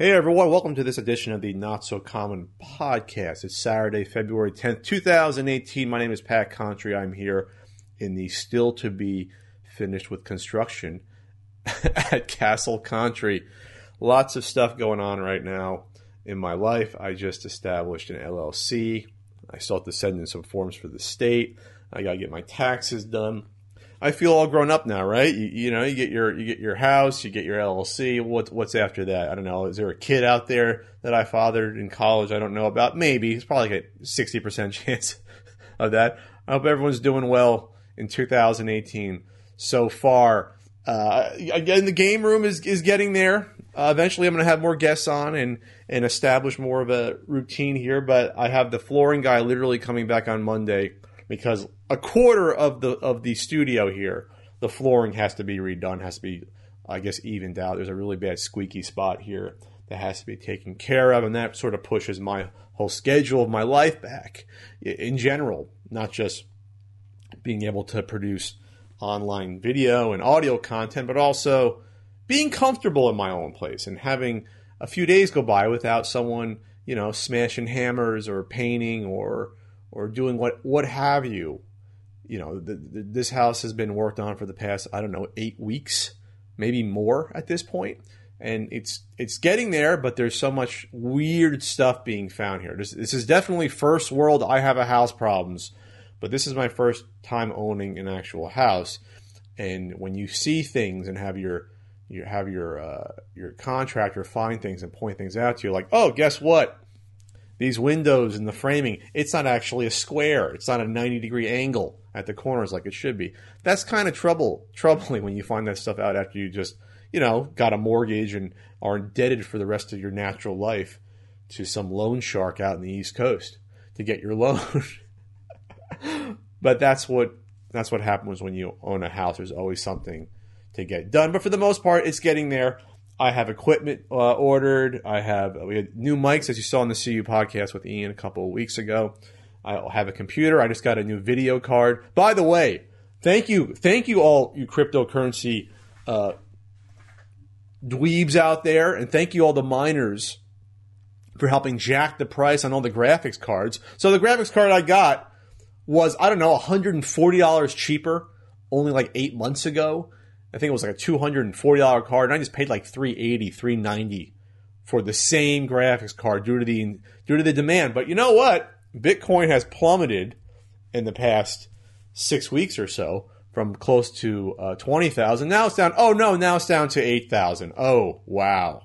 Hey everyone, welcome to this edition of the Not So Common podcast. It's Saturday, February 10th, 2018. My name is Pat Contri. I'm here in the still to be finished with construction at Castle Country. Lots of stuff going on right now in my life. I just established an LLC. I still have to send in some forms for the state. I got to get my taxes done. I feel all grown up now, right? You, you, know, you get your you get your house, you get your LLC. What what's after that? I don't know. Is there a kid out there that I fathered in college? I don't know about. Maybe it's probably like a sixty percent chance of that. I hope everyone's doing well in 2018 so far. Uh, again, the game room is is getting there. Uh, eventually, I'm going to have more guests on and and establish more of a routine here. But I have the flooring guy literally coming back on Monday because a quarter of the of the studio here, the flooring has to be redone, has to be, I guess, evened out. There's a really bad squeaky spot here that has to be taken care of, and that sort of pushes my whole schedule of my life back in general, not just being able to produce online video and audio content, but also being comfortable in my own place and having a few days go by without someone, you know, smashing hammers or painting or or doing what what have you. You know, the, the, this house has been worked on for the past I don't know eight weeks, maybe more at this point, and it's it's getting there. But there's so much weird stuff being found here. This, this is definitely first world. I have a house problems, but this is my first time owning an actual house, and when you see things and have your you have your uh, your contractor find things and point things out to you, like, oh, guess what? These windows and the framing, it's not actually a square. It's not a 90 degree angle at the corners like it should be. That's kind of trouble troubling when you find that stuff out after you just, you know, got a mortgage and are indebted for the rest of your natural life to some loan shark out in the East Coast to get your loan. but that's what that's what happens when you own a house. There's always something to get done. But for the most part, it's getting there. I have equipment uh, ordered. I have we had new mics as you saw on the CU podcast with Ian a couple of weeks ago. I have a computer. I just got a new video card. By the way, thank you, thank you all you cryptocurrency uh, dweebs out there, and thank you all the miners for helping jack the price on all the graphics cards. So the graphics card I got was I don't know 140 dollars cheaper only like eight months ago I think it was like a $240 card, and I just paid like 380 390 for the same graphics card due to the due to the demand. But you know what? Bitcoin has plummeted in the past six weeks or so from close to uh, 20,000. Now it's down. Oh no, now it's down to 8,000. Oh wow.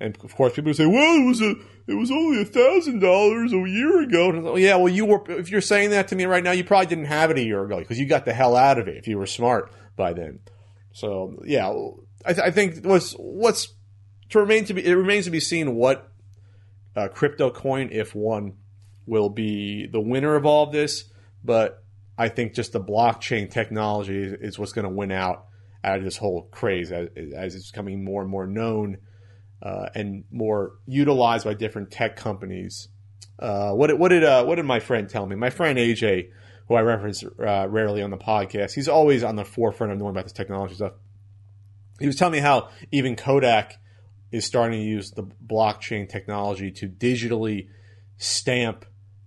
And of course, people say, "Well, it was a, it was only a thousand dollars a year ago." And like, yeah, well, you were. If you're saying that to me right now, you probably didn't have it a year ago because you got the hell out of it if you were smart by then. So yeah, I, th- I think what's what's to remain to be it remains to be seen what uh, crypto coin, if one, will be the winner of all of this. But I think just the blockchain technology is, what's going to win out out of this whole craze as, as it's becoming more and more known uh, and more utilized by different tech companies. Uh, what what did uh, what did my friend tell me? My friend AJ who I reference uh, rarely on the podcast. He's always on the forefront of knowing about this technology stuff. He was telling me how even Kodak is starting to use the blockchain technology to digitally stamp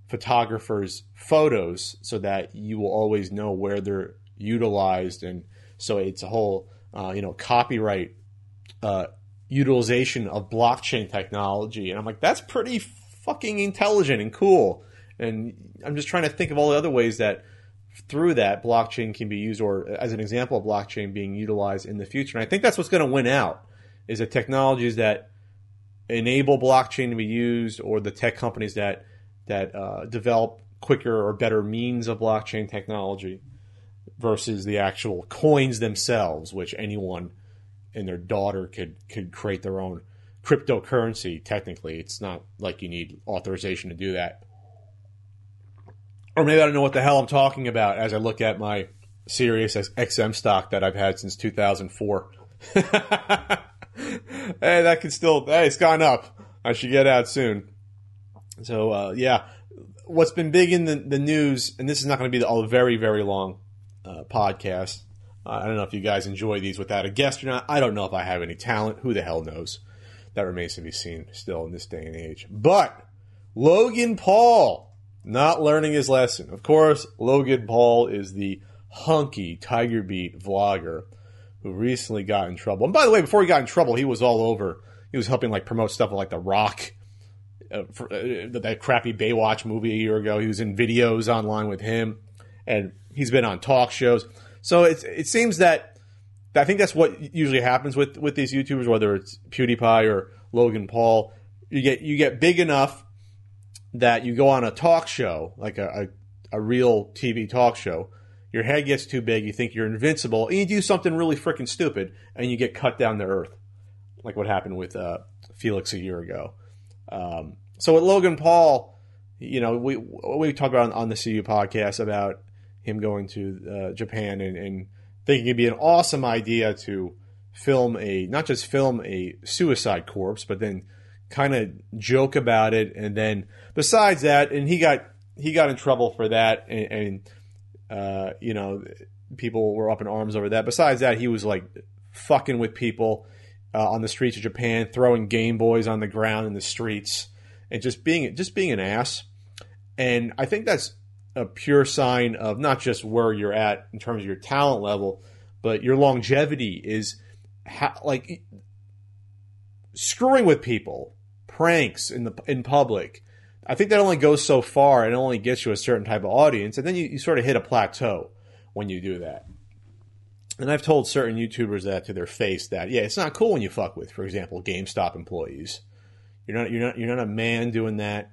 photographers' photos so that you will always know where they're utilized, and so it's a whole uh, you know copyright uh, utilization of blockchain technology. And I'm like, that's pretty fucking intelligent and cool. And I'm just trying to think of all the other ways that through that blockchain can be used, or as an example of blockchain being utilized in the future. And I think that's what's going to win out is the technologies that enable blockchain to be used, or the tech companies that that uh, develop quicker or better means of blockchain technology versus the actual coins themselves, which anyone and their daughter could could create their own cryptocurrency. Technically, it's not like you need authorization to do that or maybe I don't know what the hell I'm talking about as I look at my Sirius XM stock that I've had since 2004. hey, that could still, hey, it's gone up. I should get out soon. So, uh, yeah, what's been big in the, the news, and this is not going to be a very, very long uh, podcast. Uh, I don't know if you guys enjoy these without a guest or not. I don't know if I have any talent. Who the hell knows? that remains to be seen still in this day and age. But Logan Paul not learning his lesson. Of course, Logan Paul is the hunky Tiger Beat vlogger who recently got in trouble. And by the way, before he got in trouble, he was all over. He was helping like promote stuff like The Rock, uh, for, uh, that crappy Baywatch movie a year ago. He was in videos online with him, and he's been on talk shows. So it it seems that I think that's what usually happens with with these YouTubers, whether it's PewDiePie or Logan Paul. You get you get big enough that you go on a talk show, like a, a, a real TV talk show. Your head gets too big, you think you're invincible, and you do something really freaking stupid, and you get cut down to earth, like what happened with uh, Felix a year ago. Um, so with Logan Paul, you know, we we talked about on, the CU podcast about him going to uh, Japan and, and thinking it'd be an awesome idea to film a not just film a suicide corpse, but then kind of joke about it. And then besides that, and he got he got in trouble for that, and, and uh, you know people were up in arms over that. Besides that, he was like fucking with people uh, on the streets of Japan, throwing Game Boys on the ground in the streets, and just being just being an ass. And I think that's a pure sign of not just where you're at in terms of your talent level, but your longevity is ha- like screwing with people, pranks in the in public. I think that only goes so far and only gets you a certain type of audience, and then you, you sort of hit a plateau when you do that. And I've told certain YouTubers that to their face that yeah, it's not cool when you fuck with, for example, GameStop employees. You're not you're not you're not a man doing that.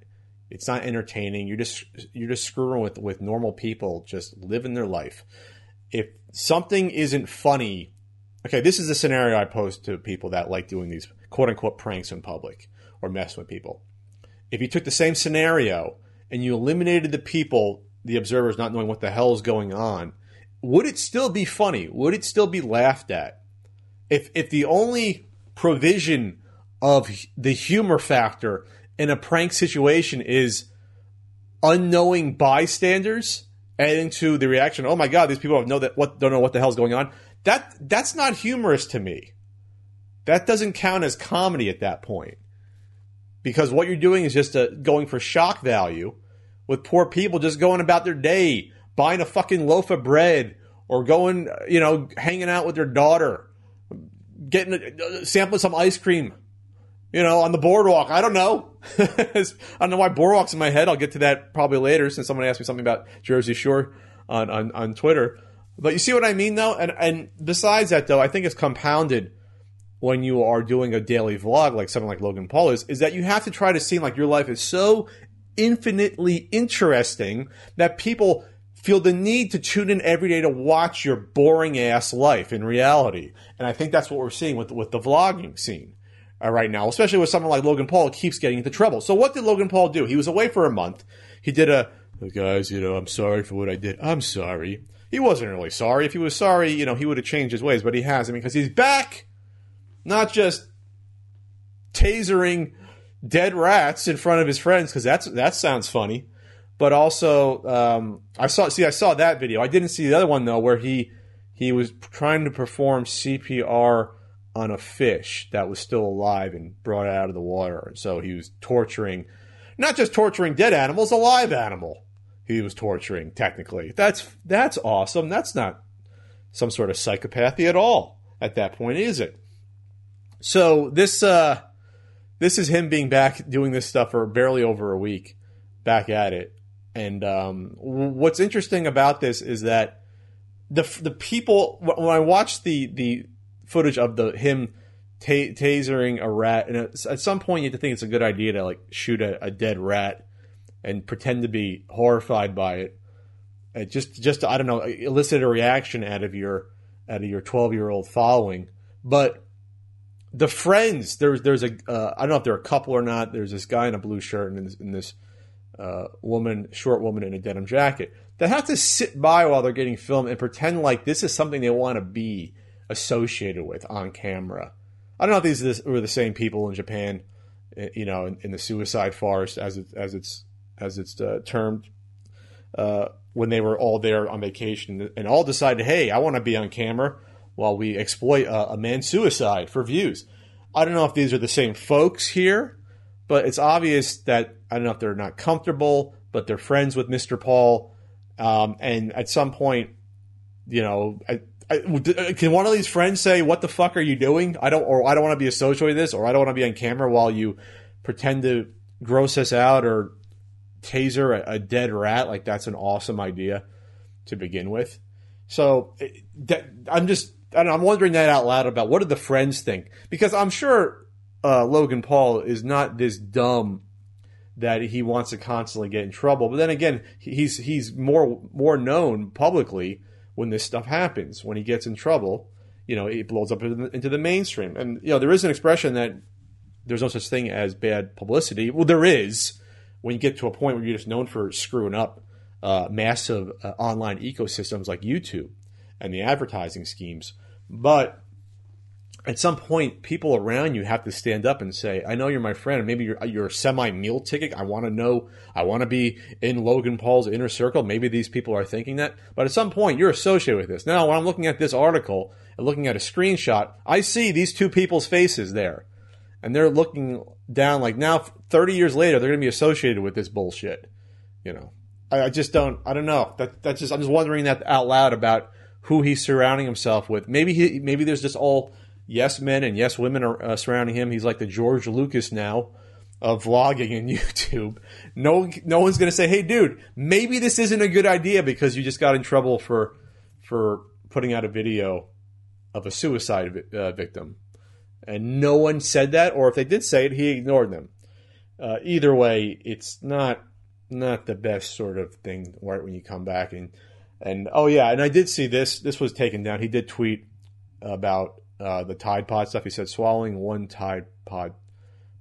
It's not entertaining. You're just you're just screwing with with normal people just living their life. If something isn't funny, okay, this is the scenario I pose to people that like doing these quote unquote pranks in public or mess with people. If you took the same scenario and you eliminated the people, the observers not knowing what the hell is going on, would it still be funny? Would it still be laughed at? If if the only provision of the humor factor in a prank situation is unknowing bystanders adding to the reaction. Oh my god, these people don't know that what don't know what the hell's going on. That that's not humorous to me. That doesn't count as comedy at that point. Because what you're doing is just a, going for shock value with poor people just going about their day, buying a fucking loaf of bread or going, uh, you know, hanging out with their daughter, getting a, uh, sampling some ice cream you know, on the boardwalk. I don't know. I don't know why boardwalk's in my head. I'll get to that probably later since someone asked me something about Jersey Shore on, on, on Twitter. But you see what I mean, though? And, and besides that, though, I think it's compounded when you are doing a daily vlog like something like Logan Paul is, is that you have to try to seem like your life is so infinitely interesting that people feel the need to tune in every day to watch your boring ass life in reality. And I think that's what we're seeing with, with the vlogging scene uh, right now, especially with someone like Logan Paul, keeps getting into trouble. So what did Logan Paul do? He was away for a month. He did a, guys, you know, I'm sorry for what I did. I'm sorry. He wasn't really sorry. If he was sorry, you know, he would have changed his ways, but he hasn't because he's back, not just tasering dead rats in front of his friends because that's that sounds funny, but also um, I saw see I saw that video. I didn't see the other one though where he he was trying to perform CPR on a fish that was still alive and brought out of the water. So he was torturing, not just torturing dead animals, a live animal. He was torturing technically. That's that's awesome. That's not some sort of psychopathy at all at that point, is it? So this uh, this is him being back doing this stuff for barely over a week, back at it. And um, what's interesting about this is that the the people when I watched the the footage of the him ta- tasering a rat, and at some point you have to think it's a good idea to like shoot a, a dead rat and pretend to be horrified by it. Uh, just just to, I don't know elicit a reaction out of your out of your twelve year old following, but the friends there's there's a uh, I don't know if they're a couple or not. There's this guy in a blue shirt and this, and this uh, woman, short woman in a denim jacket that have to sit by while they're getting filmed and pretend like this is something they want to be associated with on camera. I don't know if these were the same people in Japan, eh, you know, in, in the suicide forest as it, as it's as it's uh, termed, uh, when they were all there on vacation and all decided, hey, I want to be on camera while we exploit a, a man's suicide for views. I don't know if these are the same folks here, but it's obvious that I don't know if they're not comfortable, but they're friends with Mr. Paul. Um, and at some point, you know, I, I, can one of these friends say, "What the fuck are you doing?" I don't, or I don't want to be associated with this, or I don't want to be on camera while you pretend to gross us out or taser a, a dead rat. Like that's an awesome idea to begin with. So that, I'm just I'm wondering that out loud about what did the friends think because I'm sure uh, Logan Paul is not this dumb that he wants to constantly get in trouble. But then again, he's he's more more known publicly when this stuff happens. When he gets in trouble, you know, it blows up into the mainstream. And you know, there is an expression that there's no such thing as bad publicity. Well, there is when you get to a point where you're just known for screwing up uh, massive uh, online ecosystems like YouTube and the advertising schemes. But at some point, people around you have to stand up and say, "I know you're my friend. Maybe you're you're a semi meal ticket. I want to know. I want to be in Logan Paul's inner circle. Maybe these people are thinking that. But at some point, you're associated with this. Now, when I'm looking at this article and looking at a screenshot, I see these two people's faces there, and they're looking down. Like now, 30 years later, they're going to be associated with this bullshit. You know, I, I just don't. I don't know. That that's just. I'm just wondering that out loud about who he's surrounding himself with. Maybe he, maybe there's just all yes men and yes women are uh, surrounding him. He's like the George Lucas now of vlogging and YouTube. No, no one's going to say, "Hey, dude, maybe this isn't a good idea because you just got in trouble for for putting out a video of a suicide uh, victim." And no one said that, or if they did say it, he ignored them. Uh, either way, it's not not the best sort of thing right when you come back and and oh yeah, and I did see this. This was taken down. He did tweet about uh, the Tide Pod stuff. He said swallowing one Tide Pod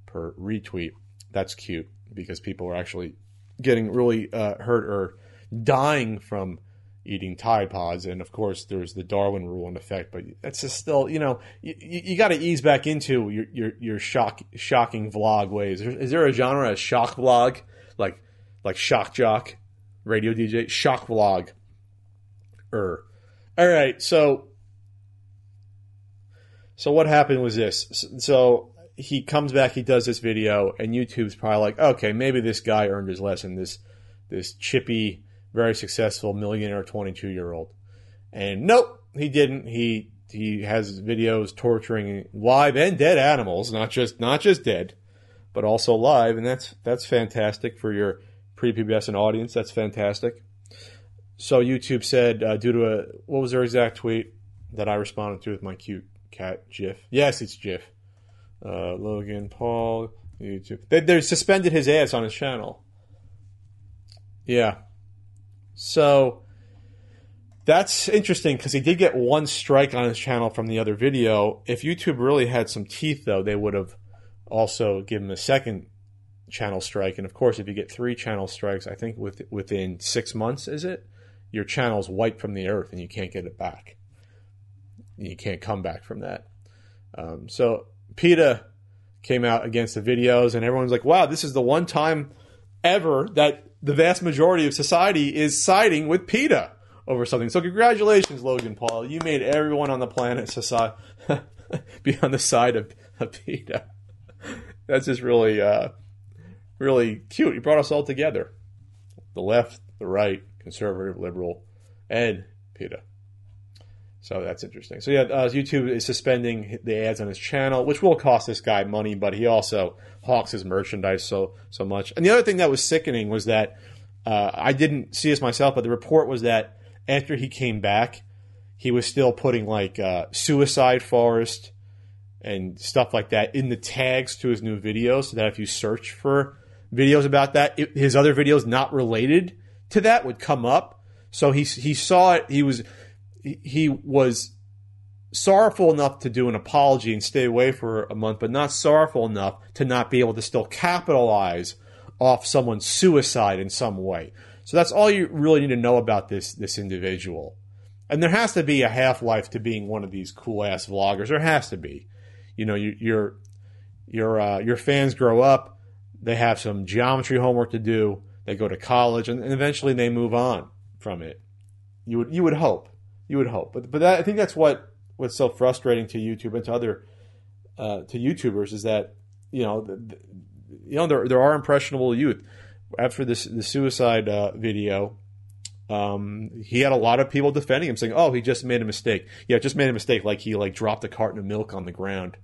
per retweet. That's cute because people are actually getting really uh, hurt or dying from eating Tide Pods. And of course, there's the Darwin rule in effect. But that's just still, you know, you, you got to ease back into your your, your shock shocking vlog ways. Is there a genre, a shock vlog, like like shock jock, radio DJ, shock vlog? Er. All right, so so what happened was this. So he comes back, he does this video, and YouTube's probably like, okay, maybe this guy earned his lesson. This this chippy, very successful millionaire, twenty two year old, and nope, he didn't. He he has videos torturing live and dead animals, not just not just dead, but also live, and that's that's fantastic for your pre-pubescent audience. That's fantastic. So YouTube said, uh, due to a what was their exact tweet that I responded to with my cute cat GIF? Yes, it's GIF. Uh, Logan Paul YouTube. They, they suspended his ads on his channel. Yeah. So that's interesting because he did get one strike on his channel from the other video. If YouTube really had some teeth, though, they would have also given him a second channel strike. And of course, if you get three channel strikes, I think with, within six months, is it? Your channel's wiped from the earth and you can't get it back. You can't come back from that. Um, so PETA came out against the videos, and everyone's like, "Wow, this is the one time ever that the vast majority of society is siding with PETA over something." So congratulations, Logan Paul. You made everyone on the planet society be on the side of, of PETA. That's just really, uh, really cute. You brought us all together. The left, the right, conservative, liberal, and PETA. So that's interesting. So yeah, uh, YouTube is suspending the ads on his channel, which will cost this guy money, but he also hawks his merchandise so so much. And the other thing that was sickening was that uh, I didn't see this myself, but the report was that after he came back, he was still putting like uh, suicide forest and stuff like that in the tags to his new videos, so that if you search for videos about that, it, his other videos not related to that would come up. So he he saw it. He was he was sorrowful enough to do an apology and stay away for a month, but not sorrowful enough to not be able to still capitalize off someone's suicide in some way. So that's all you really need to know about this this individual. And there has to be a half life to being one of these cool ass vloggers. There has to be. You know, you, your your uh, your fans grow up. They have some geometry homework to do. They go to college, and, and eventually they move on from it. You would you would hope, you would hope, but but that, I think that's what what's so frustrating to YouTube and to other uh, to YouTubers is that you know, the, the, you know, there there are impressionable youth. After this the suicide uh, video, um, he had a lot of people defending him, saying, "Oh, he just made a mistake. Yeah, just made a mistake. Like he like dropped a carton of milk on the ground."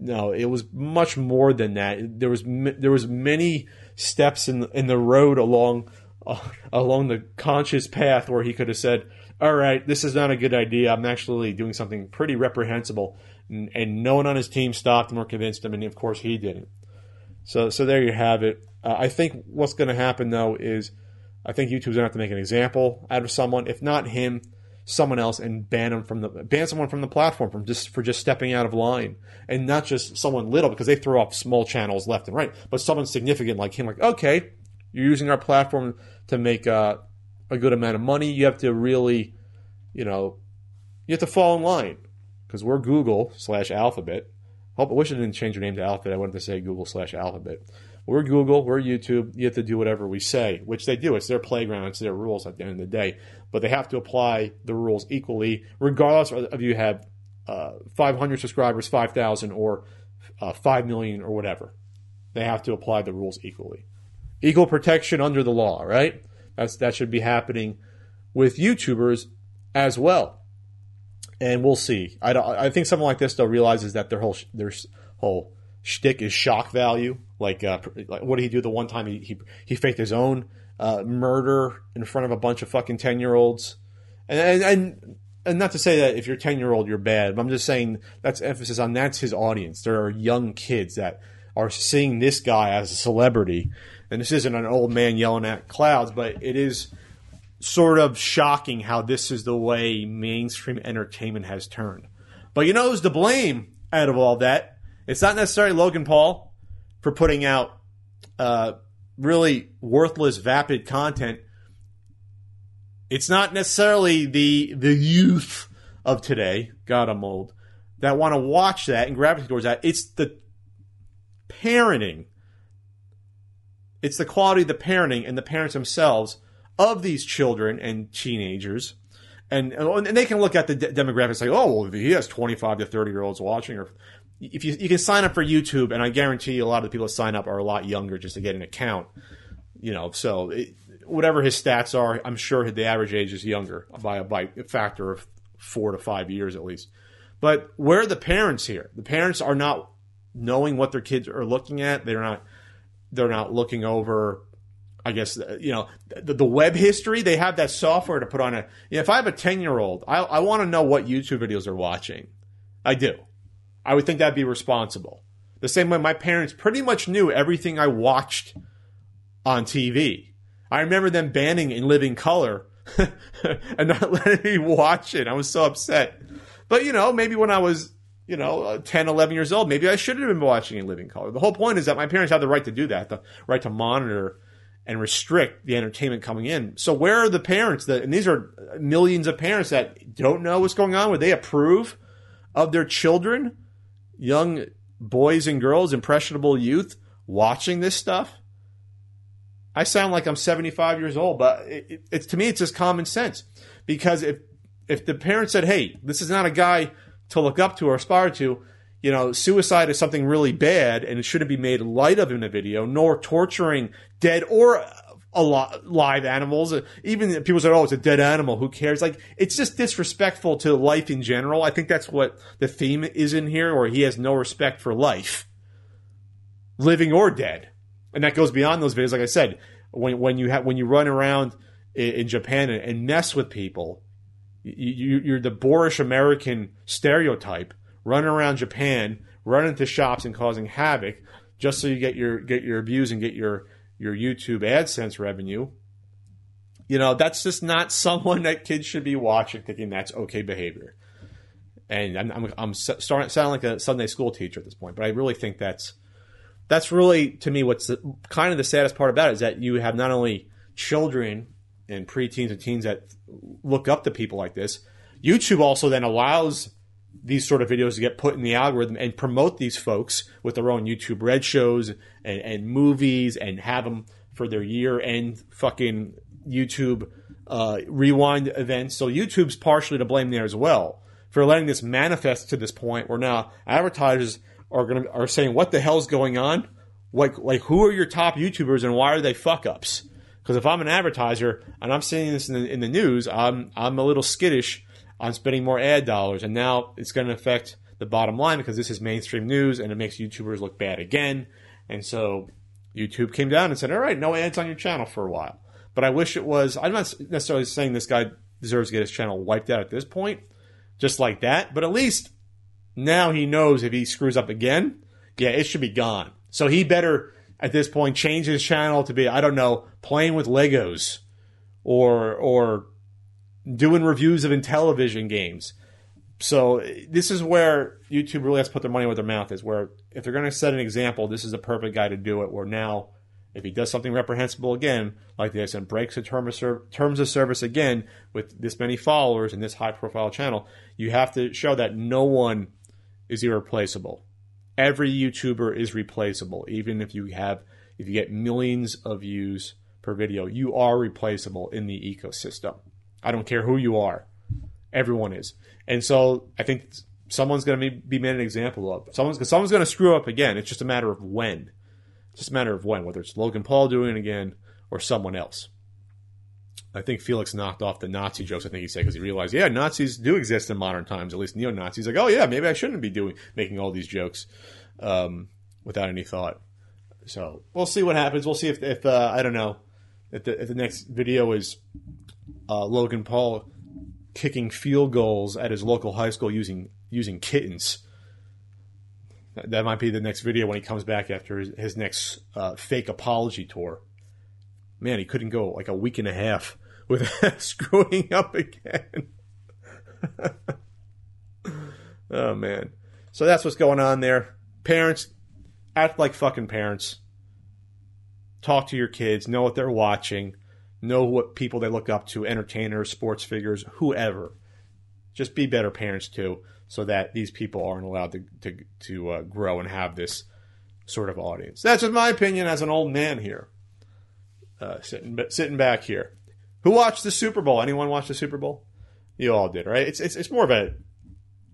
No, it was much more than that. There was there was many steps in in the road along uh, along the conscious path where he could have said, "All right, this is not a good idea. I'm actually doing something pretty reprehensible," and, and no one on his team stopped him or convinced him, and of course he didn't. So so there you have it. Uh, I think what's going to happen though is I think YouTube's going to have to make an example out of someone, if not him, someone else, and ban them from the ban someone from the platform from just for just stepping out of line, and not just someone little because they throw off small channels left and right, but someone significant like him. Like, okay, you're using our platform to make uh, a good amount of money. You have to really, you know, you have to fall in line because we're Google slash Alphabet. Hope I wish I didn't change your name to Alphabet. I wanted to say Google slash Alphabet. We're Google, we're YouTube. You have to do whatever we say, which they do. It's their playground, it's their rules at the end of the day. But they have to apply the rules equally, regardless of you have uh, 500 subscribers, 5,000, or uh, 5 million, or whatever. They have to apply the rules equally. Equal protection under the law, right? That's that should be happening with YouTubers as well. And we'll see. I, I think something like this though realizes that their whole their whole shtick is shock value. Like, uh, like what did he do the one time he he, he faked his own uh, murder in front of a bunch of fucking ten year olds, and, and, and not to say that if you're ten year old you're bad, but I'm just saying that's emphasis on that's his audience. There are young kids that are seeing this guy as a celebrity, and this isn't an old man yelling at clouds, but it is sort of shocking how this is the way mainstream entertainment has turned. But you know who's to blame out of all that? It's not necessarily Logan Paul for putting out uh, really worthless, vapid content. It's not necessarily the the youth of today, God I'm old, that want to watch that and gravitate towards that. It's the parenting. It's the quality of the parenting and the parents themselves of these children and teenagers. And, and they can look at the de- demographics like, oh, well, he has 25 to 30 year olds watching, or if you you can sign up for YouTube, and I guarantee you a lot of the people that sign up are a lot younger just to get an account. You know, so it, whatever his stats are, I'm sure the average age is younger by a, by a factor of four to five years at least. But where are the parents here? The parents are not knowing what their kids are looking at. They're not they're not looking over. I guess uh, you know the, the web history. They have that software to put on it. You know, if I have a ten year old, I, I want to know what YouTube videos they're watching. I do. I would think that'd be responsible. The same way my parents pretty much knew everything I watched on TV. I remember them banning In Living Color and not letting me watch it. I was so upset. But, you know, maybe when I was, you know, uh, 10, 11 years old, maybe I should have been watching In Living Color. The whole point is that my parents have the right to do that, the right to monitor and restrict the entertainment coming in. So where are the parents that, and these are millions of parents that don't know what's going on, would they approve of their children young boys and girls, impressionable youth watching this stuff. I sound like I'm 75 years old, but it, it, it's to me it's just common sense. Because if if the parent said, "Hey, this is not a guy to look up to or aspire to," you know, suicide is something really bad, and it shouldn't be made light of in a video, nor torturing dead or a lot live animals. Uh, even people say, "Oh, it's a dead animal. Who cares?" Like it's just disrespectful to life in general. I think that's what the theme is in here, or he has no respect for life, living or dead, and that goes beyond those videos. Like I said, when when you have when you run around in, in Japan and, and, mess with people, you, you're the boorish American stereotype running around Japan, running to shops and causing havoc just so you get your get your views and get your your YouTube AdSense revenue, you know, that's just not someone that kids should be watching thinking that's okay behavior. And I'm, I'm, I'm starting to sound like a Sunday school teacher at this point, but I really think that's that's really to me what's the, kind of the saddest part about it is that you have not only children and preteens and teens that look up to people like this. YouTube also then allows these sort of videos to get put in the algorithm and promote these folks with their own YouTube Red shows and, and movies and have them for their year end fucking YouTube uh, rewind events. So YouTube's partially to blame there as well for letting this manifest to this point where now advertisers are going are saying what the hell's going on. Like like who are your top YouTubers and why are they fuck ups? Because if I'm an advertiser and I'm seeing this in the, in the news, I'm I'm a little skittish on spending more ad dollars, and now it's going to affect the bottom line because this is mainstream news and it makes YouTubers look bad again. And so YouTube came down and said, "All right, no ads on your channel for a while." But I wish it was. I'm not necessarily saying this guy deserves to get his channel wiped out at this point, just like that. But at least now he knows if he screws up again, yeah, it should be gone. So he better at this point change his channel to be I don't know playing with Legos or or doing reviews of Intellivision games. So this is where YouTube really has to put their money where their mouth is. Where if they're going to set an example, this is the perfect guy to do it. Where now, if he does something reprehensible again, like this, and breaks the term ser- terms of service again with this many followers and this high profile channel, you have to show that no one is irreplaceable. Every YouTuber is replaceable, even if you have if you get millions of views per video, you are replaceable in the ecosystem. I don't care who you are. Everyone is. And so I think someone's going to be made an example of. Someone's someone's going to screw up again. It's just a matter of when. It's just a matter of when, whether it's Logan Paul doing it again or someone else. I think Felix knocked off the Nazi jokes. I think he said because he realized, yeah, Nazis do exist in modern times. At least neo Nazis. Like, oh yeah, maybe I shouldn't be doing making all these jokes um, without any thought. So we'll see what happens. We'll see if, if uh, I don't know if the, if the next video is uh, Logan Paul kicking field goals at his local high school using using kittens. That might be the next video when he comes back after his, his next uh, fake apology tour. Man, he couldn't go like a week and a half without screwing up again. oh man. So that's what's going on there. Parents, act like fucking parents. Talk to your kids, know what they're watching know what people they look up to, entertainers, sports figures, whoever. Just be better parents too, so that these people aren't allowed to to, to uh, grow and have this sort of audience. That's just my opinion as an old man here, uh, sitting sitting back here. Who watched the Super Bowl? Anyone watch the Super Bowl? You all did, right? It's it's, it's more of a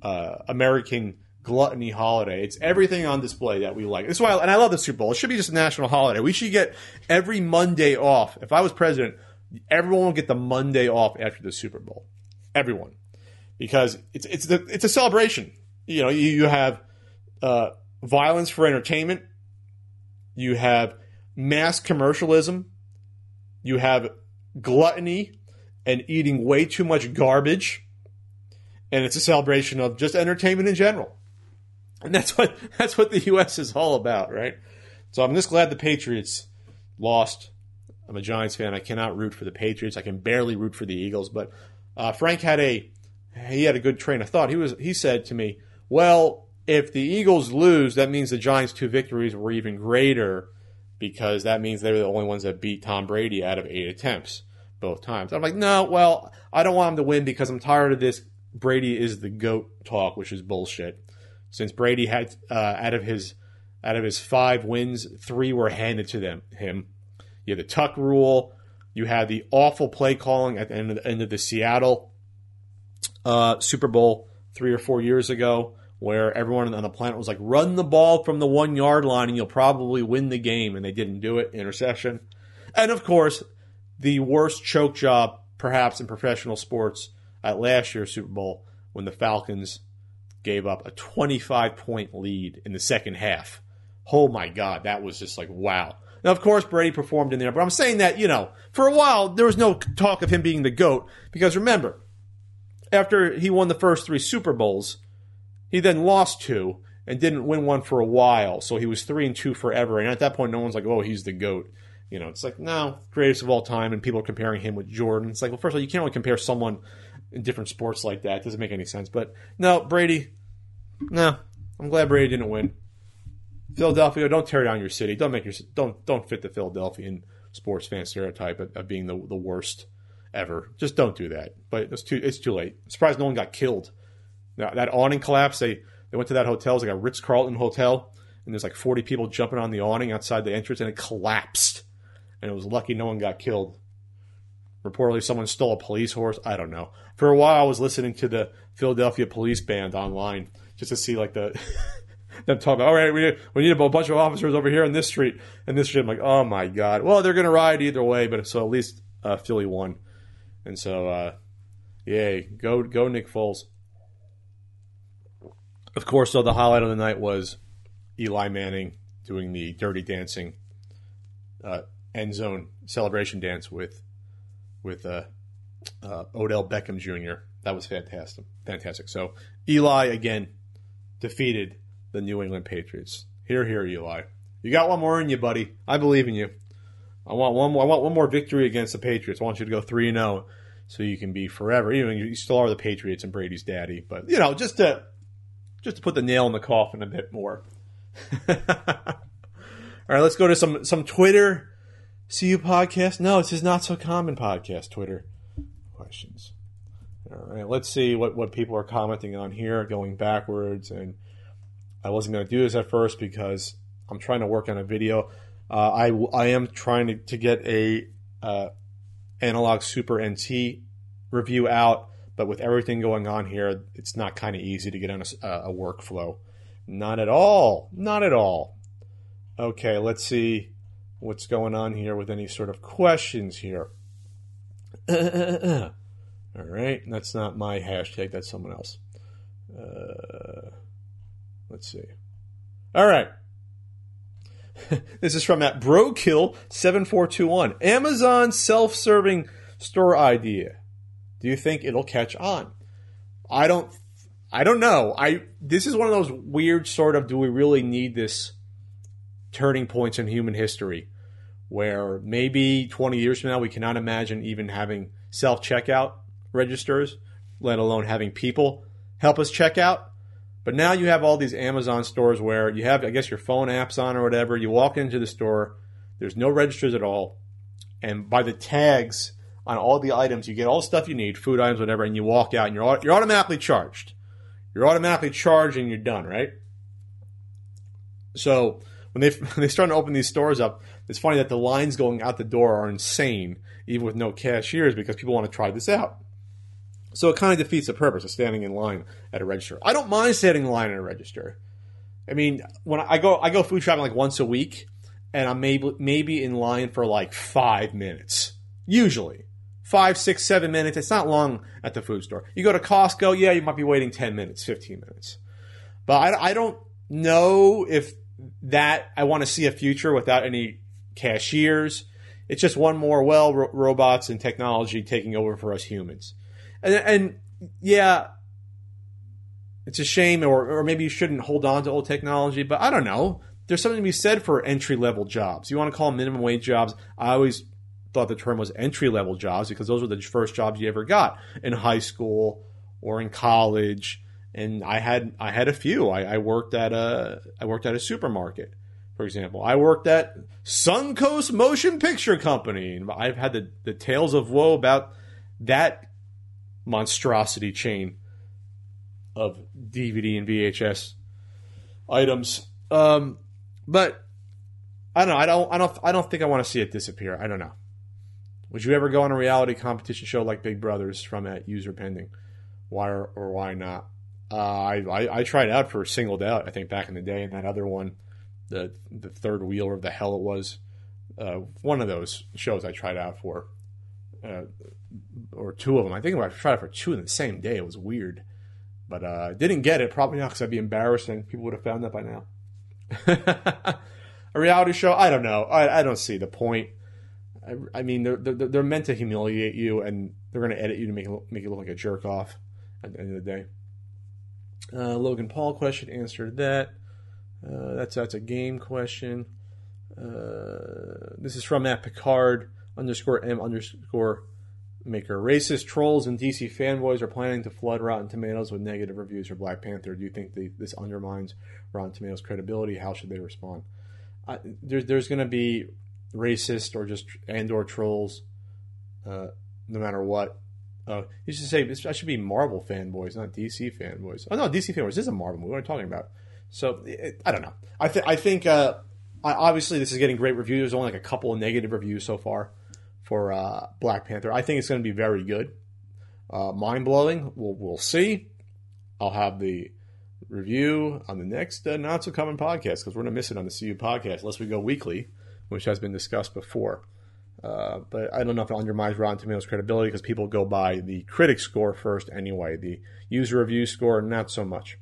uh, American gluttony holiday. It's everything on display that we like. That's why, and I love the Super Bowl. It should be just a national holiday. We should get every Monday off. If I was president, everyone will get the Monday off after the Super Bowl. Everyone, because it's it's the it's a celebration. You know, you, you have uh, violence for entertainment. You have mass commercialism. You have gluttony and eating way too much garbage and it's a celebration of just entertainment in general. And that's what that's what the U.S. is all about, right? So I'm just glad the Patriots lost. I'm a Giants fan. I cannot root for the Patriots. I can barely root for the Eagles. But uh, Frank had a he had a good train of thought. He was he said to me, "Well, if the Eagles lose, that means the Giants' two victories were even greater because that means they were the only ones that beat Tom Brady out of eight attempts both times." I'm like, "No, well, I don't want him to win because I'm tired of this Brady is the goat talk, which is bullshit." Since Brady had uh, out of his out of his five wins, three were handed to them him. You had the Tuck rule. You had the awful play calling at the end of the, end of the Seattle uh, Super Bowl three or four years ago, where everyone on the planet was like, "Run the ball from the one yard line, and you'll probably win the game," and they didn't do it. Interception, and of course, the worst choke job perhaps in professional sports at last year's Super Bowl when the Falcons gave up a 25 point lead in the second half. Oh my God, that was just like wow. Now, of course, Brady performed in there, but I'm saying that, you know, for a while, there was no talk of him being the GOAT because remember, after he won the first three Super Bowls, he then lost two and didn't win one for a while. So he was three and two forever. And at that point, no one's like, oh, he's the GOAT. You know, it's like, no, greatest of all time. And people are comparing him with Jordan. It's like, well, first of all, you can't really compare someone in different sports like that. It doesn't make any sense. But no, Brady, no, I'm glad Brady didn't win. Philadelphia, don't tear down your city. Don't make your don't don't fit the Philadelphian sports fan stereotype of, of being the the worst ever. Just don't do that. But it's too it's too late. I'm surprised no one got killed. Now, that awning collapse. They they went to that hotel. It's like a Ritz Carlton hotel, and there's like 40 people jumping on the awning outside the entrance, and it collapsed. And it was lucky no one got killed. Reportedly, someone stole a police horse. I don't know. For a while, I was listening to the Philadelphia police band online just to see like the them talking. All right, we we need a bunch of officers over here in this street and this street. I'm like, oh my god. Well, they're gonna ride either way, but so at least uh, Philly won, and so uh, yay, go go Nick Foles. Of course, though the highlight of the night was Eli Manning doing the Dirty Dancing uh, end zone celebration dance with with uh, uh, Odell Beckham Jr. That was fantastic. Fantastic. So Eli again defeated the New England Patriots. Here, here, Eli. You got one more in you, buddy. I believe in you. I want one more. I want one more victory against the Patriots. I want you to go three and zero, so you can be forever. You know, you still are the Patriots and Brady's daddy, but you know, just to just to put the nail in the coffin a bit more. All right, let's go to some some Twitter. CU podcast. No, this is not so common podcast. Twitter questions. All right, let's see what, what people are commenting on here, going backwards. And I wasn't going to do this at first because I'm trying to work on a video. Uh, I, I am trying to, to get a uh, Analogue Super Nt review out, but with everything going on here, it's not kind of easy to get on a, a workflow. Not at all. Not at all. Okay, let's see what's going on here with any sort of questions here. All right, that's not my hashtag, that's someone else. Uh, let's see. All right. this is from that Brokill7421. Amazon self serving store idea. Do you think it'll catch on? I don't I don't know. I this is one of those weird sort of do we really need this turning points in human history where maybe 20 years from now we cannot imagine even having self checkout registers, let alone having people help us check out. But now you have all these Amazon stores where you have, I guess, your phone apps on or whatever. You walk into the store, there's no registers at all. And by the tags on all the items, you get all the stuff you need, food items, whatever, and you walk out and you're, you're automatically charged. You're automatically charged and you're done, right? So when they, when they start to open these stores up, it's funny that the lines going out the door are insane, even with no cashiers, because people want to try this out. So it kind of defeats the purpose of standing in line at a register. I don't mind standing in line at a register. I mean, when I go, I go food shopping like once a week, and I'm maybe maybe in line for like five minutes. Usually, five, six, seven minutes. It's not long at the food store. You go to Costco, yeah, you might be waiting ten minutes, fifteen minutes. But I, I don't know if that I want to see a future without any cashiers. It's just one more well ro- robots and technology taking over for us humans. And, and yeah, it's a shame, or, or maybe you shouldn't hold on to old technology, but I don't know. There's something to be said for entry level jobs. You want to call minimum wage jobs? I always thought the term was entry level jobs because those were the first jobs you ever got in high school or in college. And I had I had a few. I, I worked at a I worked at a supermarket, for example. I worked at Suncoast Motion Picture Company. I've had the, the tales of woe about that monstrosity chain of DVD and VHS items. Um, but I don't know. I don't. I don't. I don't think I want to see it disappear. I don't know. Would you ever go on a reality competition show like Big Brothers from at user pending? Why or, or why not? Uh, I, I, I tried out for singled out. I think back in the day, and that other one, the the third wheel or the hell it was, uh, one of those shows I tried out for. Uh, or two of them. I think I tried it for two in the same day. It was weird, but uh, didn't get it. Probably not because I'd be embarrassing. People would have found that by now. a reality show? I don't know. I, I don't see the point. I, I mean, they're, they're, they're meant to humiliate you, and they're going to edit you to make it, make you look like a jerk off at the end of the day. Uh, Logan Paul question answered that. Uh, that's that's a game question. Uh, this is from at Picard underscore M underscore maker. Racist trolls and DC fanboys are planning to flood Rotten Tomatoes with negative reviews for Black Panther. Do you think the, this undermines Rotten Tomatoes' credibility? How should they respond? Uh, there, there's going to be racist or just and or trolls, uh, no matter what. Uh, you should say I should be Marvel fanboys, not DC fanboys. Oh no, DC fanboys this is a Marvel movie. What are you talking about? So it, I don't know. I think I think uh, obviously this is getting great reviews. There's only like a couple of negative reviews so far for uh, Black Panther. I think it's going to be very good. Uh, Mind blowing. We'll, we'll see. I'll have the review on the next uh, Not So Common podcast because we're going to miss it on the CU podcast unless we go weekly, which has been discussed before. Uh, but I don't know if it undermines Rotten Tomatoes credibility because people go by the critic score first anyway. The user review score, not so much.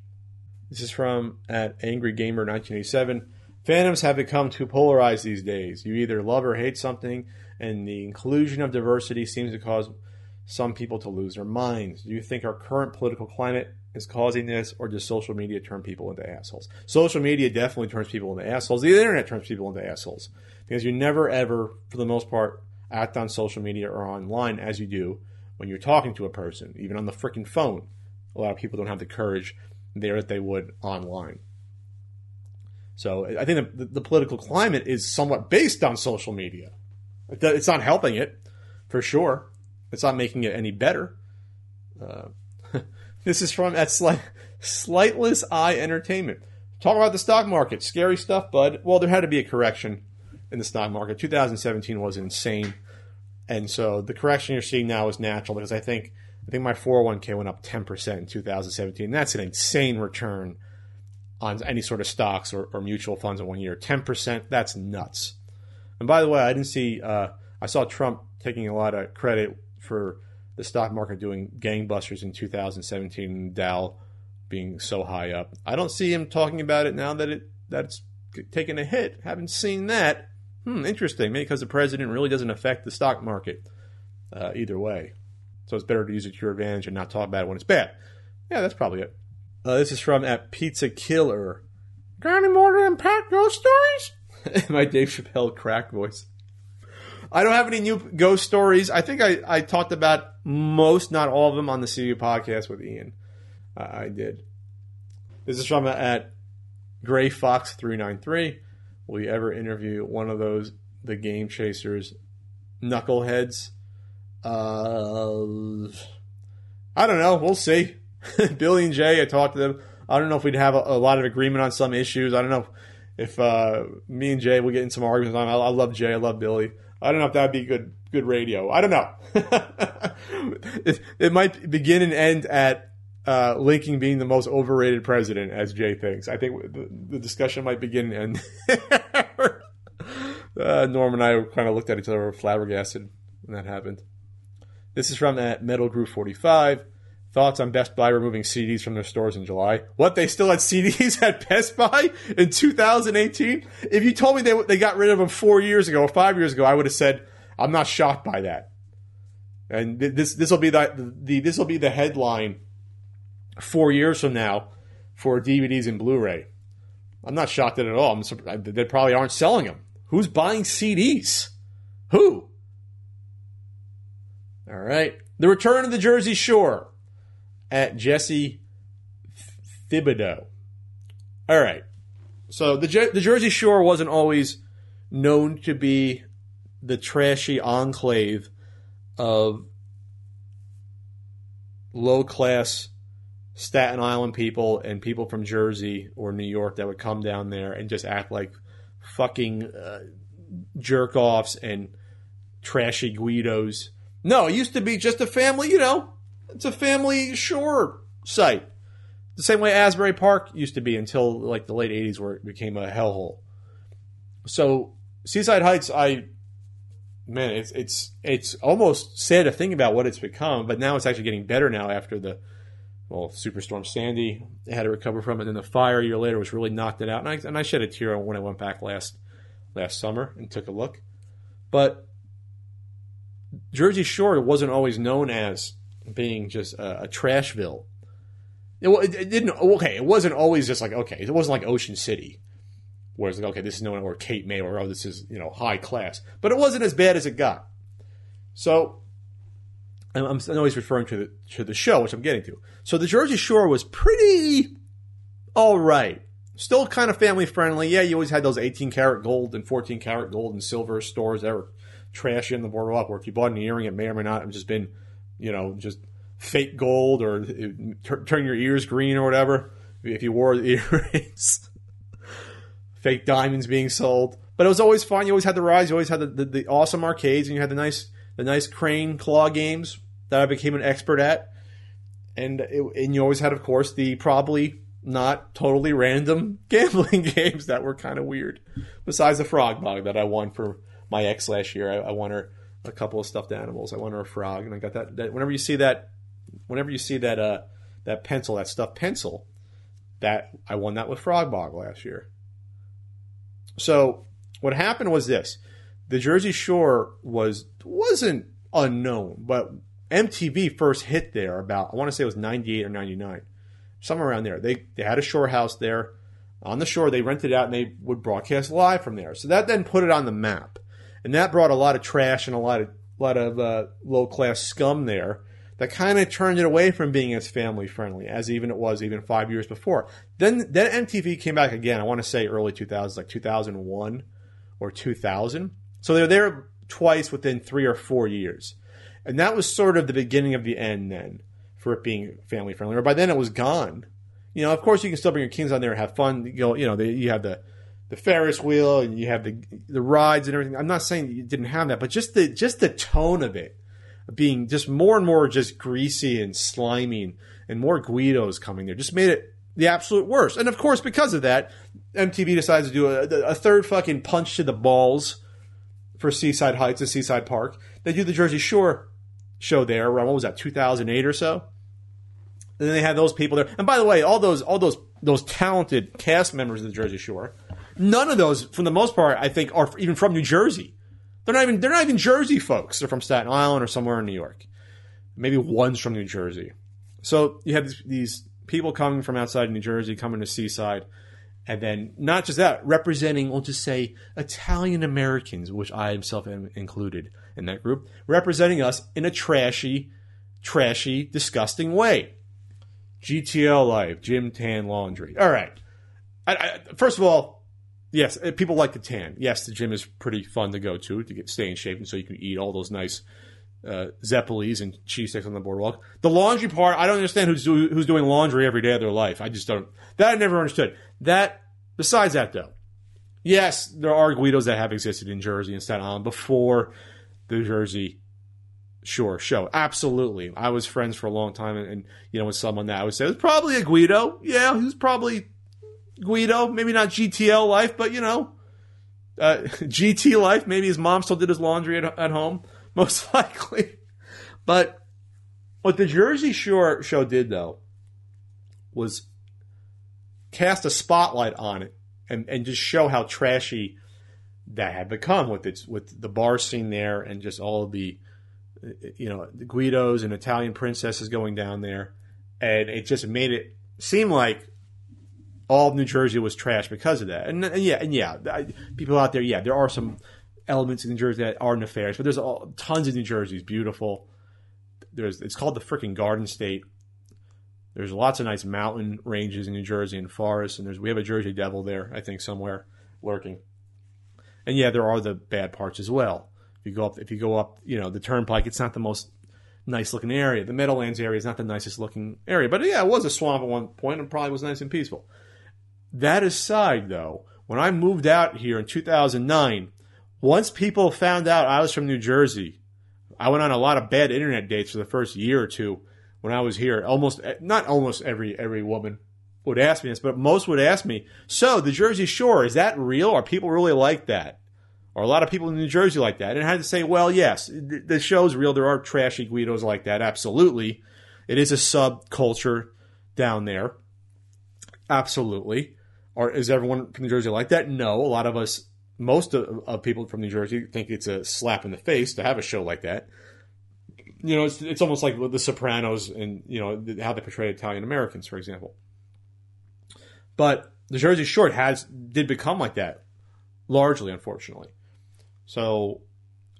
This is from at Angry Gamer 1987. Fandoms have become too polarized these days. You either love or hate something, and the inclusion of diversity seems to cause some people to lose their minds. Do you think our current political climate is causing this, or does social media turn people into assholes? Social media definitely turns people into assholes. The internet turns people into assholes because you never ever, for the most part, act on social media or online as you do when you're talking to a person, even on the freaking phone. A lot of people don't have the courage there that they would online. So I think the, the political climate is somewhat based on social media. It's not helping it, for sure. It's not making it any better. Uh, this is from at slight, Slightless Eye Entertainment. Talk about the stock market. Scary stuff, bud. Well, there had to be a correction in the stock market. 2017 was insane, and so the correction you're seeing now is natural because I think I think my 401k went up 10% in 2017. That's an insane return on any sort of stocks or, or mutual funds in one year. 10%, that's nuts. And by the way, I didn't see. Uh, I saw Trump taking a lot of credit for the stock market doing gangbusters in 2017, Dow being so high up. I don't see him talking about it now that it that's taken a hit. Haven't seen that. Hmm, interesting. Maybe because the president really doesn't affect the stock market uh, either way. So it's better to use it to your advantage and not talk about it when it's bad. Yeah, that's probably it. Uh, this is from at Pizza Killer. Got any more to unpack ghost stories? My Dave Chappelle crack voice. I don't have any new ghost stories. I think I, I talked about most, not all of them, on the CU podcast with Ian. Uh, I did. This is from at Gray Fox three nine three. Will you ever interview one of those the Game Chasers knuckleheads? Uh, I don't know. We'll see. Billy and Jay, I talked to them. I don't know if we'd have a, a lot of agreement on some issues. I don't know if uh, me and Jay will get in some arguments. I, I love Jay. I love Billy. I don't know if that'd be good good radio. I don't know. it, it, might begin and end at uh, Lincoln being the most overrated president, as Jay thinks. I think the, the discussion might begin and end. uh, Norm and I kind of looked at each other, flabbergasted when that happened. This is from at Metal Group 45. Thoughts on Best Buy removing CDs from their stores in July? What they still had CDs at Best Buy in 2018? If you told me they they got rid of them four years ago or five years ago, I would have said I'm not shocked by that. And this this will be the, the this will be the headline four years from now for DVDs and Blu-ray. I'm not shocked at it at all. They probably aren't selling them. Who's buying CDs? Who? All right. The Return of the Jersey Shore at Jesse Thibodeau. All right. So the the Jersey Shore wasn't always known to be the trashy enclave of low class Staten Island people and people from Jersey or New York that would come down there and just act like fucking uh, jerk offs and trashy Guidos. No, it used to be just a family, you know, it's a family shore site. The same way Asbury Park used to be until like the late 80s where it became a hellhole. So Seaside Heights, I man, it's it's it's almost sad to think about what it's become, but now it's actually getting better now after the well, Superstorm Sandy had to recover from it, and then the fire a year later was really knocked it out. And I, and I shed a tear when I went back last last summer and took a look. But Jersey Shore wasn't always known as being just a, a trashville. It, it, didn't. Okay, it wasn't always just like okay. It wasn't like Ocean City, where it's like okay, this is known or Cape May, or oh, this is you know high class. But it wasn't as bad as it got. So I'm, I'm always referring to the to the show, which I'm getting to. So the Jersey Shore was pretty all right. Still kind of family friendly. Yeah, you always had those 18 karat gold and 14 karat gold and silver stores that were trashy in the boardwalk. Where if you bought an earring, it may or may not have just been you know, just fake gold or turn your ears green or whatever. If you wore the earrings, fake diamonds being sold. But it was always fun. You always had the rides. You always had the, the, the, awesome arcades, and you had the nice the nice crane claw games that I became an expert at. And it, and you always had, of course, the probably not totally random gambling games that were kind of weird. Besides the frog bog that I won for my ex last year, I, I won her a couple of stuffed animals. I won her a frog, and I got that. that whenever you see that, whenever you see that uh, that pencil, that stuffed pencil, that I won that with Frogbog last year. So what happened was this: the Jersey Shore was wasn't unknown, but MTV first hit there about I want to say it was ninety eight or ninety nine, somewhere around there. They they had a shore house there on the shore. They rented it out and they would broadcast live from there. So that then put it on the map, and that brought a lot of trash and a lot of lot of uh, low class scum there that kind of turned it away from being as family friendly as even it was even five years before. Then then MTV came back again. I want to say early 2000s, like 2001 or 2000. So they were there twice within three or four years, and that was sort of the beginning of the end then for it being family friendly. Or by then it was gone. You know, of course you can still bring your kids on there and have fun. You know, you know, you have the the Ferris wheel and you have the the rides and everything. I'm not saying you didn't have that, but just the just the tone of it being just more and more just greasy and slimy and more Guidos coming there just made it the absolute worst. And of course, because of that, MTV decides to do a, a third fucking punch to the balls for Seaside Heights and Seaside Park. They do the Jersey Shore show there around what was that 2008 or so. And then they had those people there. And by the way, all those all those those talented cast members of the Jersey Shore, none of those, for the most part, I think, are even from New Jersey. They're not even they're not even Jersey folks. They're from Staten Island or somewhere in New York. Maybe one's from New Jersey. So you have these, people coming from outside New Jersey coming to Seaside, and then not just that, representing, we'll just say Italian Americans, which I myself am included in that group, representing us in a trashy, trashy, disgusting way. GTL Life, Gym Tan Laundry. All right. I, I, first of all, yes, uh, people like the tan. Yes, the gym is pretty fun to go to to get stay in shape, and so you can eat all those nice uh, Zeppelis and cheese sticks on the boardwalk. The laundry part, I don't understand who's do, who's doing laundry every day of their life. I just don't. That I never understood. That besides that though, yes, there are Guidos that have existed in Jersey and Staten Island before the Jersey Shore show. Absolutely, I was friends for a long time, and, and you know with someone that I would say was probably a Guido. Yeah, he was probably Guido, maybe not GTL life, but you know, uh, GT life. Maybe his mom still did his laundry at, at home, most likely. But what the Jersey Shore show did, though, was cast a spotlight on it and, and just show how trashy that had become with its with the bar scene there and just all of the you know the Guidos and Italian princesses going down there, and it just made it seem like all of New Jersey was trash because of that. And, and yeah, and yeah, people out there, yeah, there are some elements in New Jersey that are nefarious, but there's all, tons of New Jersey is beautiful. There's it's called the freaking Garden State. There's lots of nice mountain ranges in New Jersey and forests, and there's we have a Jersey Devil there, I think, somewhere lurking. And yeah, there are the bad parts as well. If you go up, if you go up, you know, the Turnpike, it's not the most nice looking area. The Meadowlands area is not the nicest looking area, but yeah, it was a swamp at one point and probably was nice and peaceful. That aside, though, when I moved out here in 2009, once people found out I was from New Jersey, I went on a lot of bad internet dates for the first year or two when I was here. Almost, eh, not almost every every woman would ask me this, but most would ask me, "So the Jersey Shore is that real? Are people really like that?" Or a lot of people in New Jersey like that? And I had to say, "Well, yes, the show's real. There are trashy Guidos like that. Absolutely, it is a subculture down there. Absolutely." Or is everyone from New Jersey like that? No. A lot of us, most of, of people from New Jersey, think it's a slap in the face to have a show like that. You know, it's, it's almost like The Sopranos and, you know, how they portray Italian Americans, for example. But the Jersey Shore has did become like that, largely, unfortunately. So,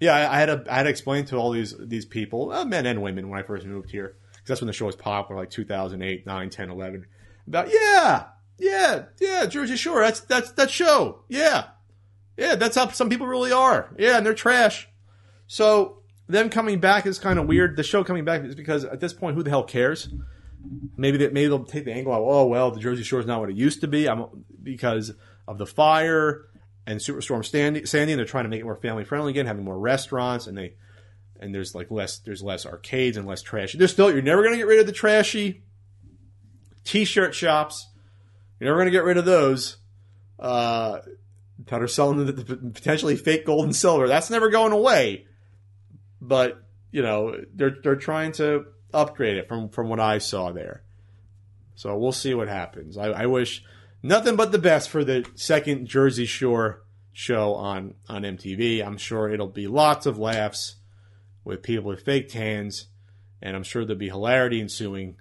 yeah, I, I had to I had to explain to all these these people, uh, men and women, when I first moved here, because that's when the show was popular, like 2008, 9, 10, 11. About yeah, yeah, yeah, Jersey Shore. That's that's that show. Yeah, yeah, that's how some people really are. Yeah, and they're trash. So them coming back is kind of weird. The show coming back is because at this point, who the hell cares? Maybe that maybe they'll take the angle. Of, oh well, the Jersey Shore is not what it used to be. I'm because of the fire and Superstorm Sandy, Sandy, and they're trying to make it more family friendly again, having more restaurants, and they and there's like less there's less arcades and less trashy. There's still you're never gonna get rid of the trashy t-shirt shops You're never going to get rid of those uh, that are selling the, the potentially fake gold and silver. That's never going away. But you know they're they're trying to upgrade it from from what I saw there. So we'll see what happens. I, I wish nothing but the best for the second Jersey Shore show on on MTV. I'm sure it'll be lots of laughs with people with fake tans, and I'm sure there'll be hilarity ensuing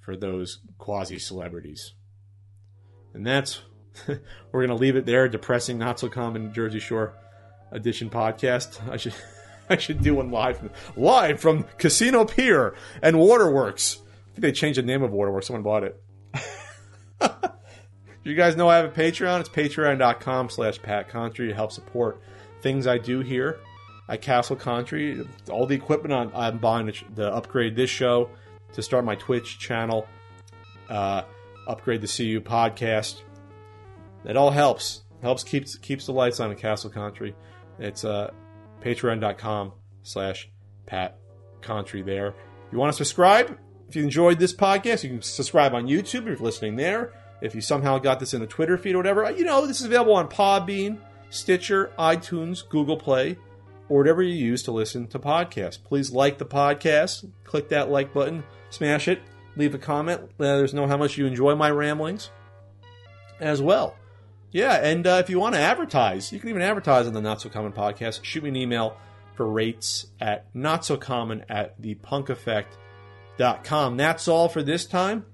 for those quasi celebrities. And that's we're gonna leave it there. Depressing, not so common Jersey Shore edition podcast. I should I should do one live live from Casino Pier and Waterworks. I think they changed the name of Waterworks. Someone bought it. you guys know I have a Patreon? It's patreon.com slash Pat Contri to help support things I do here at Castle Contri. All the equipment I'm, I'm buying to, to, upgrade this show, to start my Twitch channel, uh, upgrade the CU podcast. It all helps. Helps keeps keeps the lights on in Castle Contri. It's uh, patreon.com slash Pat Contri there. If you want to subscribe, if you enjoyed this podcast, you can subscribe on YouTube if you're listening there. If you somehow got this in the Twitter feed or whatever, you know, this is available on Podbean, Stitcher, iTunes, Google Play, or whatever you use to listen to podcasts. Please like the podcast, click that like button, smash it, leave a comment. Let us know how much you enjoy my ramblings as well. Yeah, and uh, if you want to advertise, you can even advertise on the Not So Common podcast. Shoot me an email for rates at not so common at thepunkeffect.com. That's all for this time.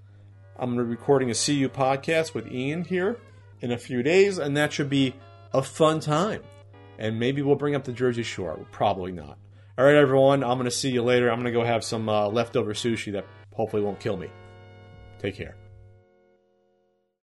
I'm recording a CU podcast with Ian here in a few days, and that should be a fun time. And maybe we'll bring up the Jersey Shore. Probably not. All right, everyone. I'm going to see you later. I'm going to go have some uh, leftover sushi that hopefully won't kill me. Take care.